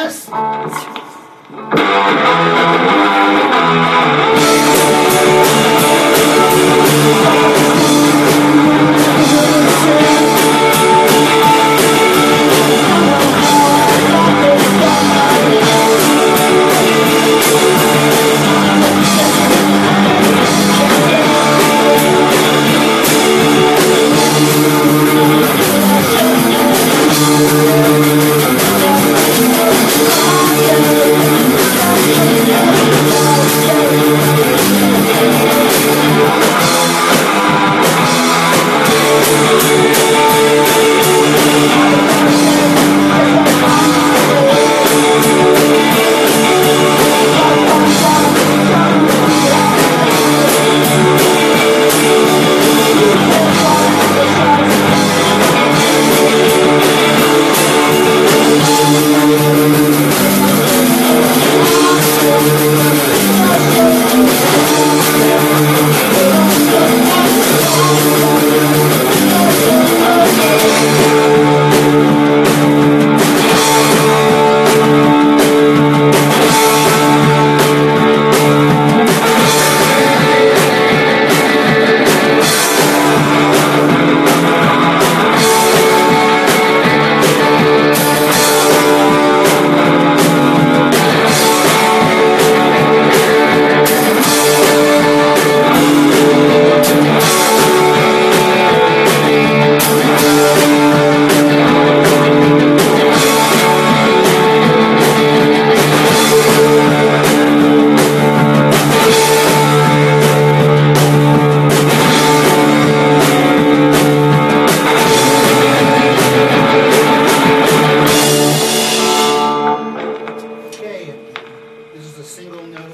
Yes.